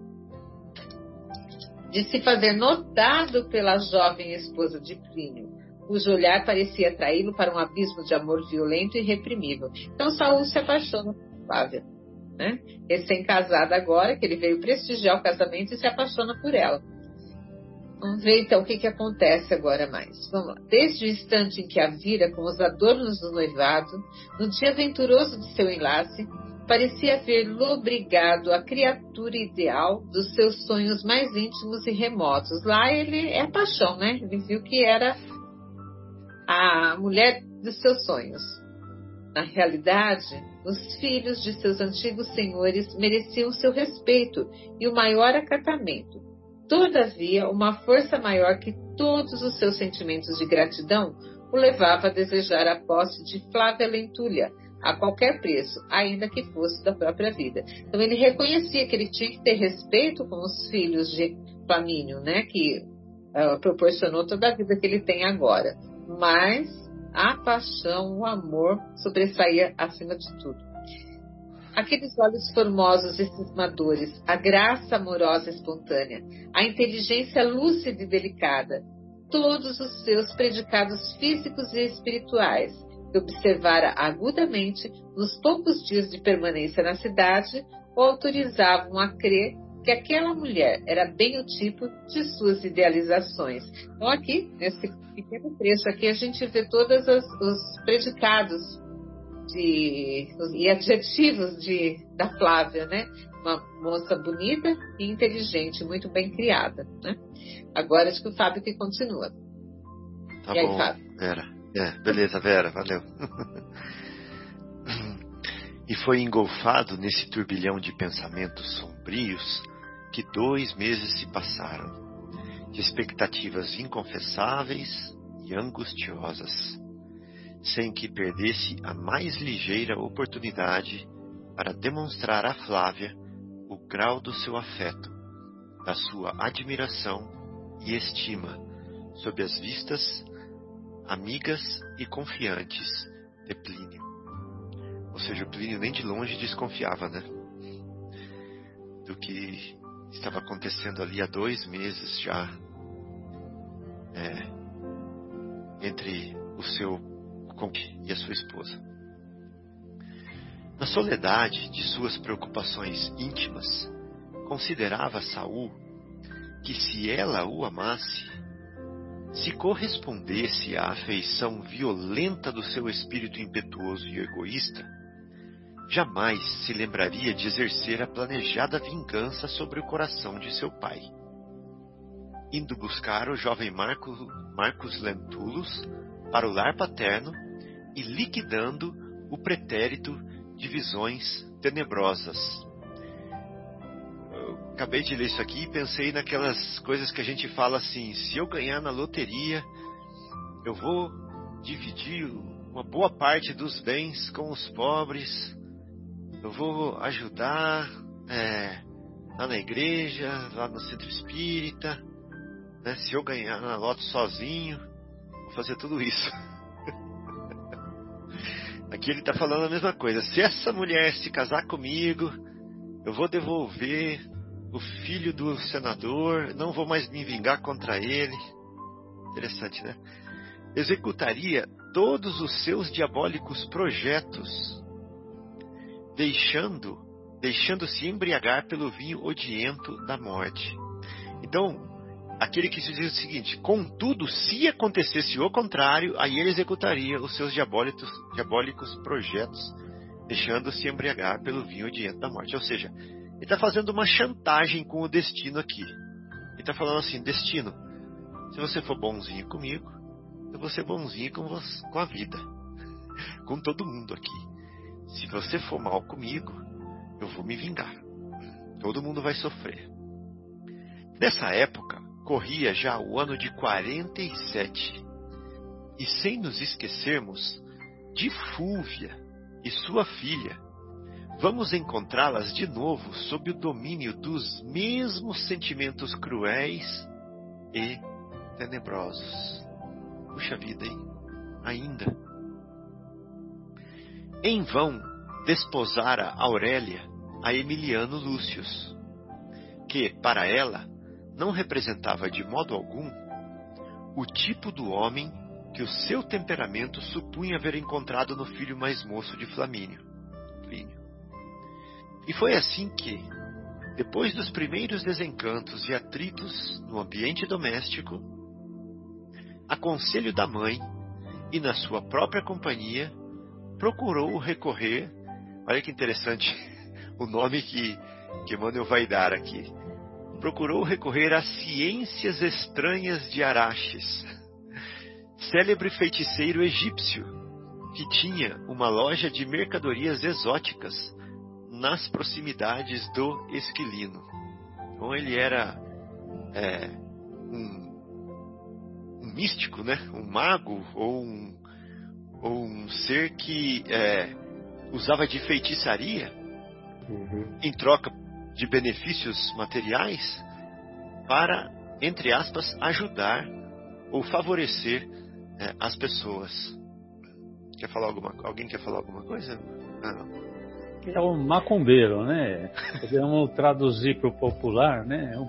de se fazer notado pela jovem esposa de Plínio, cujo olhar parecia atraí-lo para um abismo de amor violento e reprimível. Então Saul se apaixona por Flávia, né? Recém-casada agora, que ele veio prestigiar o casamento e se apaixona por ela. Vamos ver então o que, que acontece agora mais. Vamos lá. Desde o instante em que a vira com os adornos do noivado, no dia venturoso de seu enlace, parecia haver lobrigado a criatura ideal dos seus sonhos mais íntimos e remotos. Lá ele é paixão, né? Ele viu que era a mulher dos seus sonhos. Na realidade, os filhos de seus antigos senhores mereciam seu respeito e o maior acatamento. Todavia, uma força maior que todos os seus sentimentos de gratidão o levava a desejar a posse de Flávia Lentulha a qualquer preço, ainda que fosse da própria vida. Então ele reconhecia que ele tinha que ter respeito com os filhos de Flamínio, né, que uh, proporcionou toda a vida que ele tem agora. Mas a paixão, o amor sobressaía acima de tudo. Aqueles olhos formosos e cismadores, a graça amorosa espontânea, a inteligência lúcida e delicada, todos os seus predicados físicos e espirituais, que observara agudamente nos poucos dias de permanência na cidade, o autorizavam a crer que aquela mulher era bem o tipo de suas idealizações. Então, aqui, nesse pequeno trecho aqui, a gente vê todos os predicados de, e adjetivos de, da Flávia, né? Uma moça bonita e inteligente, muito bem criada, né? Agora acho que o Fábio que continua. Tá e bom, aí, Fábio? Vera. É, beleza, Vera, valeu. e foi engolfado nesse turbilhão de pensamentos sombrios que dois meses se passaram, de expectativas inconfessáveis e angustiosas sem que perdesse a mais ligeira oportunidade para demonstrar a Flávia o grau do seu afeto, da sua admiração e estima sob as vistas amigas e confiantes de Plínio. Ou seja, o Plínio nem de longe desconfiava, né? Do que estava acontecendo ali há dois meses já é, entre o seu e a sua esposa. Na soledade de suas preocupações íntimas, considerava Saul que se ela o amasse, se correspondesse à afeição violenta do seu espírito impetuoso e egoísta, jamais se lembraria de exercer a planejada vingança sobre o coração de seu pai. Indo buscar o jovem Marco, Marcos Lentulus para o lar paterno, e liquidando o pretérito de visões tenebrosas. Eu acabei de ler isso aqui e pensei naquelas coisas que a gente fala assim: se eu ganhar na loteria, eu vou dividir uma boa parte dos bens com os pobres, eu vou ajudar é, lá na igreja, lá no centro espírita. Né? Se eu ganhar na loto sozinho, vou fazer tudo isso. [laughs] Aqui ele está falando a mesma coisa. Se essa mulher se casar comigo, eu vou devolver o filho do senador, não vou mais me vingar contra ele. Interessante, né? Executaria todos os seus diabólicos projetos, deixando, deixando-se embriagar pelo vinho odiento da morte. Então, aquele que se diz o seguinte: contudo, se acontecesse o contrário, aí ele executaria os seus diabólicos, diabólicos projetos, deixando-se embriagar pelo vinho diante da morte. Ou seja, ele está fazendo uma chantagem com o destino aqui. Ele está falando assim: destino, se você for bonzinho comigo, eu vou ser bonzinho com, você, com a vida, [laughs] com todo mundo aqui. Se você for mal comigo, eu vou me vingar. Todo mundo vai sofrer. Nessa época, corria já o ano de 47. E sem nos esquecermos de Fúvia e sua filha, vamos encontrá-las de novo sob o domínio dos mesmos sentimentos cruéis e tenebrosos. Puxa vida, hein? Ainda. Em vão desposara Aurélia a Emiliano Lúcius, que, para ela, não representava de modo algum o tipo do homem que o seu temperamento supunha haver encontrado no filho mais moço de Flamínio, Plínio. E foi assim que, depois dos primeiros desencantos e atritos no ambiente doméstico, a conselho da mãe e na sua própria companhia, procurou recorrer. Olha que interessante [laughs] o nome que, que Emmanuel vai dar aqui. Procurou recorrer às ciências estranhas de Araxes, [laughs] célebre feiticeiro egípcio, que tinha uma loja de mercadorias exóticas nas proximidades do Esquilino. Então ele era é, um, um, místico, né? um mago ou um, ou um ser que é, usava de feitiçaria uhum. em troca de benefícios materiais para, entre aspas, ajudar ou favorecer é, as pessoas. Quer falar alguma Alguém quer falar alguma coisa? Ah, não. É um macumbeiro, né? Podemos traduzir para o popular, né? É um,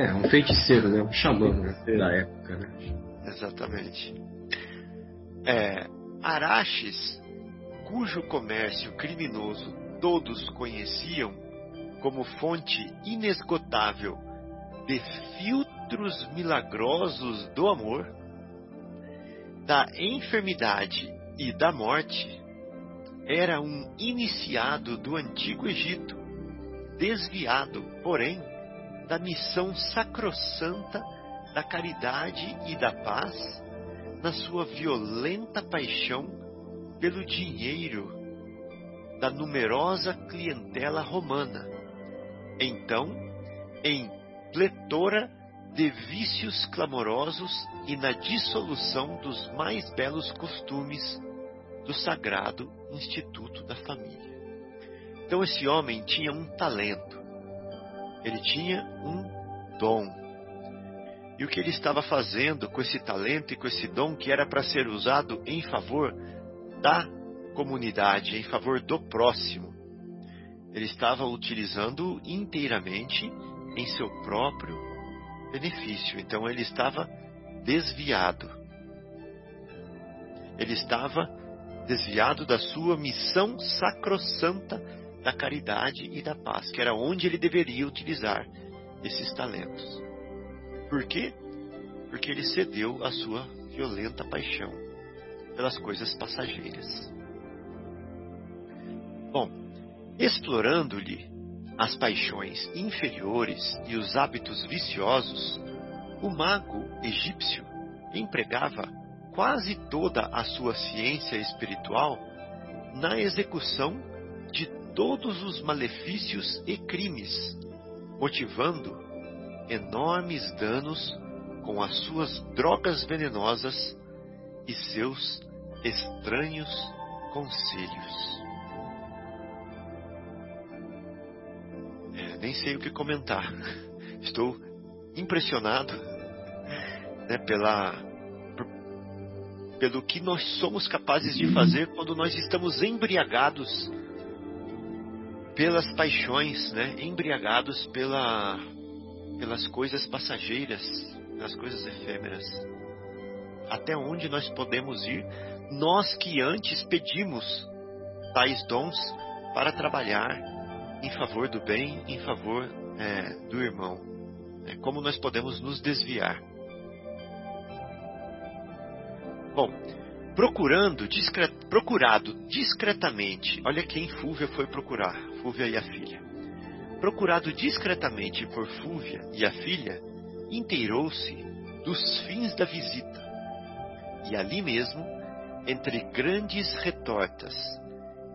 é, um feiticeiro, né? Um xamã né? da época, né? Exatamente. É, Araches, cujo comércio criminoso todos conheciam como fonte inesgotável de filtros milagrosos do amor, da enfermidade e da morte, era um iniciado do antigo Egito, desviado, porém, da missão sacrossanta da caridade e da paz, na sua violenta paixão pelo dinheiro da numerosa clientela romana. Então, em pletora de vícios clamorosos e na dissolução dos mais belos costumes do sagrado instituto da família. Então esse homem tinha um talento, ele tinha um dom. E o que ele estava fazendo com esse talento e com esse dom que era para ser usado em favor da comunidade, em favor do próximo, ele estava utilizando inteiramente em seu próprio benefício. Então ele estava desviado. Ele estava desviado da sua missão sacrossanta da caridade e da paz, que era onde ele deveria utilizar esses talentos. Por quê? Porque ele cedeu à sua violenta paixão pelas coisas passageiras. Bom, explorando-lhe as paixões inferiores e os hábitos viciosos, o mago egípcio empregava quase toda a sua ciência espiritual na execução de todos os malefícios e crimes, motivando enormes danos com as suas drogas venenosas e seus estranhos conselhos. É, nem sei o que comentar. [laughs] Estou impressionado né, pela pelo que nós somos capazes de fazer quando nós estamos embriagados pelas paixões, né? embriagados pela, pelas coisas passageiras, pelas coisas efêmeras. Até onde nós podemos ir, nós que antes pedimos tais dons para trabalhar em favor do bem, em favor é, do irmão. É, como nós podemos nos desviar. Bom, procurando procurado discretamente, olha quem Fúvia foi procurar, Fúvia e a filha. Procurado discretamente por Fúvia e a filha, inteirou-se dos fins da visita. E ali mesmo, entre grandes retortas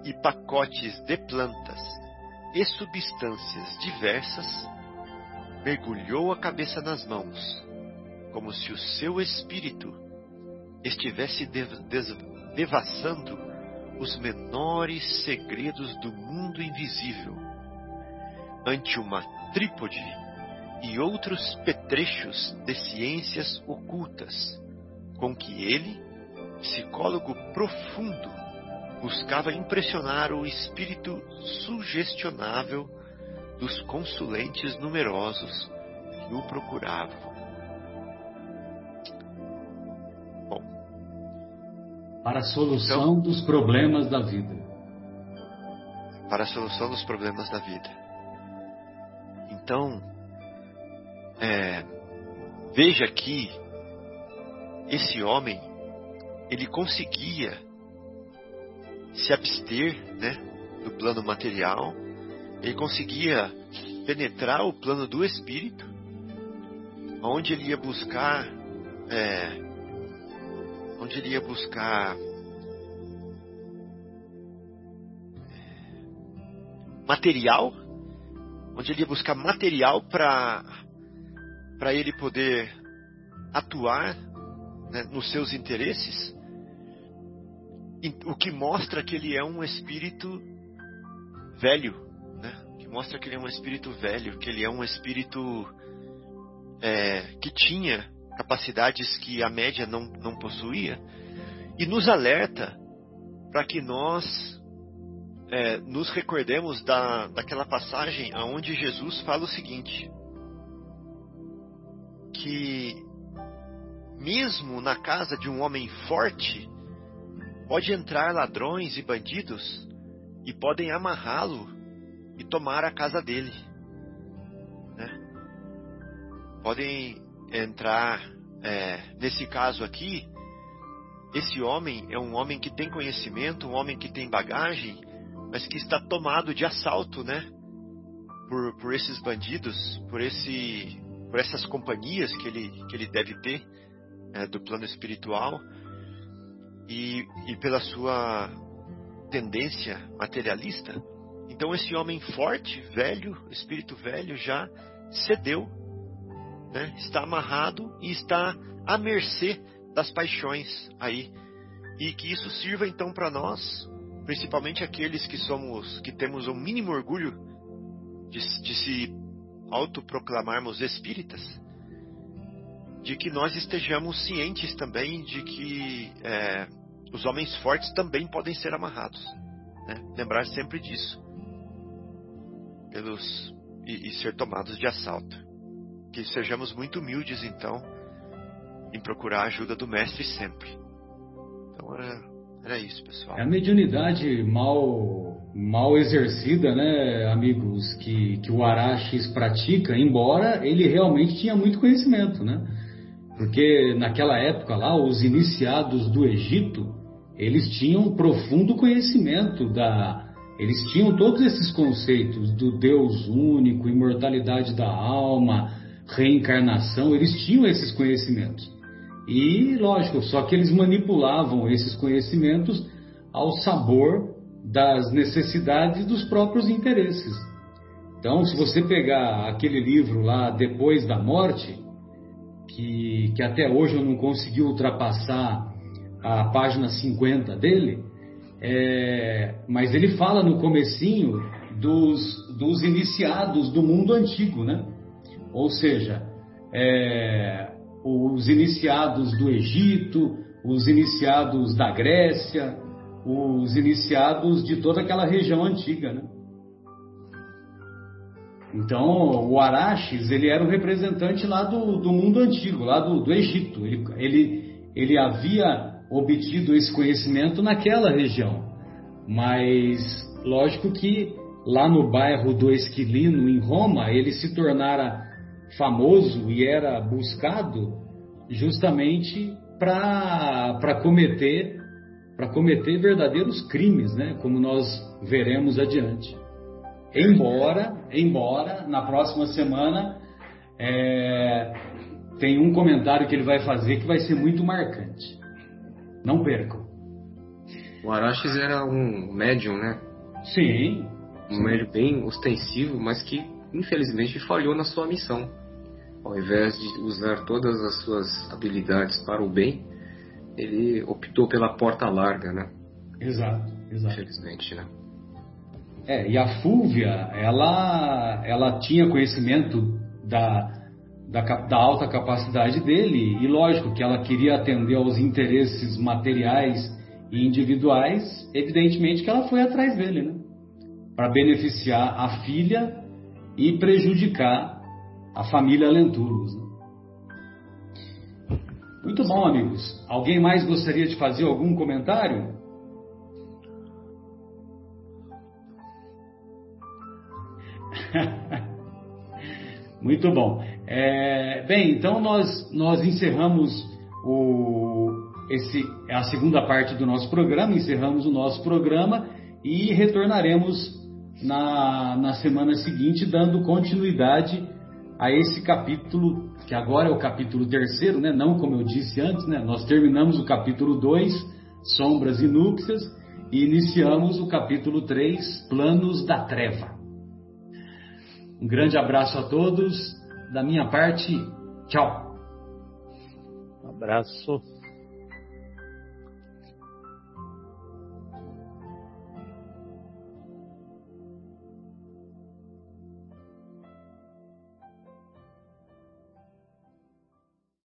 e pacotes de plantas e substâncias diversas, mergulhou a cabeça nas mãos, como se o seu espírito estivesse devassando os menores segredos do mundo invisível, ante uma trípode e outros petrechos de ciências ocultas, com que ele, psicólogo profundo, buscava impressionar o espírito sugestionável dos consulentes numerosos que o procuravam. Bom, para a solução então, dos problemas da vida. Para a solução dos problemas da vida. Então, é, veja que esse homem ele conseguia se abster né, do plano material, ele conseguia penetrar o plano do espírito, onde ele ia buscar, é, onde ele ia buscar material, onde ele ia buscar material para para ele poder atuar né, nos seus interesses, o que mostra que ele é um espírito velho, né? que mostra que ele é um espírito velho, que ele é um espírito é, que tinha capacidades que a média não, não possuía, e nos alerta para que nós é, nos recordemos da, daquela passagem onde Jesus fala o seguinte: que mesmo na casa de um homem forte, pode entrar ladrões e bandidos e podem amarrá-lo e tomar a casa dele. Né? Podem entrar, é, nesse caso aqui, esse homem é um homem que tem conhecimento, um homem que tem bagagem, mas que está tomado de assalto, né? Por, por esses bandidos, por esse, por essas companhias que ele, que ele deve ter é, do plano espiritual e, e pela sua tendência materialista. Então esse homem forte, velho, espírito velho, já cedeu, né? está amarrado e está à mercê das paixões aí. E que isso sirva então para nós, principalmente aqueles que somos, que temos o um mínimo orgulho de, de se autoproclamarmos espíritas, de que nós estejamos cientes também de que é, os homens fortes também podem ser amarrados. Né? Lembrar sempre disso. Pelos, e, e ser tomados de assalto. Que sejamos muito humildes, então, em procurar a ajuda do Mestre sempre. Então era, era isso, pessoal. É a mediunidade mal, mal exercida, né, amigos, que, que o Araxes pratica, embora ele realmente tinha muito conhecimento, né? Porque naquela época lá, os iniciados do Egito, eles tinham profundo conhecimento da. Eles tinham todos esses conceitos do Deus único, imortalidade da alma, reencarnação, eles tinham esses conhecimentos. E, lógico, só que eles manipulavam esses conhecimentos ao sabor das necessidades dos próprios interesses. Então, se você pegar aquele livro lá, Depois da Morte, que, que até hoje eu não consegui ultrapassar a página 50 dele, é, mas ele fala no comecinho dos, dos iniciados do mundo antigo, né? Ou seja, é, os iniciados do Egito, os iniciados da Grécia, os iniciados de toda aquela região antiga, né? Então, o Araxes, ele era um representante lá do, do mundo antigo, lá do, do Egito. Ele, ele, ele havia obtido esse conhecimento naquela região. Mas, lógico que lá no bairro do Esquilino, em Roma, ele se tornara famoso e era buscado justamente para cometer para cometer verdadeiros crimes, né? Como nós veremos adiante. Embora, embora na próxima semana é, tem um comentário que ele vai fazer que vai ser muito marcante. Não percam. O Araxes era um médium, né? Sim. Um médium bem ostensivo, mas que infelizmente falhou na sua missão. Ao invés de usar todas as suas habilidades para o bem, ele optou pela porta larga, né? Exato. Exato. Infelizmente, né? É, e a Fúvia, ela, ela tinha conhecimento da, da, da, alta capacidade dele, e lógico que ela queria atender aos interesses materiais e individuais, evidentemente que ela foi atrás dele, né? Para beneficiar a filha e prejudicar a família Lentulus. Né? Muito bom, amigos. Alguém mais gostaria de fazer algum comentário? [laughs] Muito bom. É, bem, então nós, nós encerramos o, esse, a segunda parte do nosso programa, encerramos o nosso programa e retornaremos na, na semana seguinte, dando continuidade a esse capítulo, que agora é o capítulo terceiro, né? não como eu disse antes, né? nós terminamos o capítulo 2, Sombras e Núpcias, e iniciamos o capítulo 3, Planos da Treva. Um grande abraço a todos. Da minha parte, tchau. Um abraço.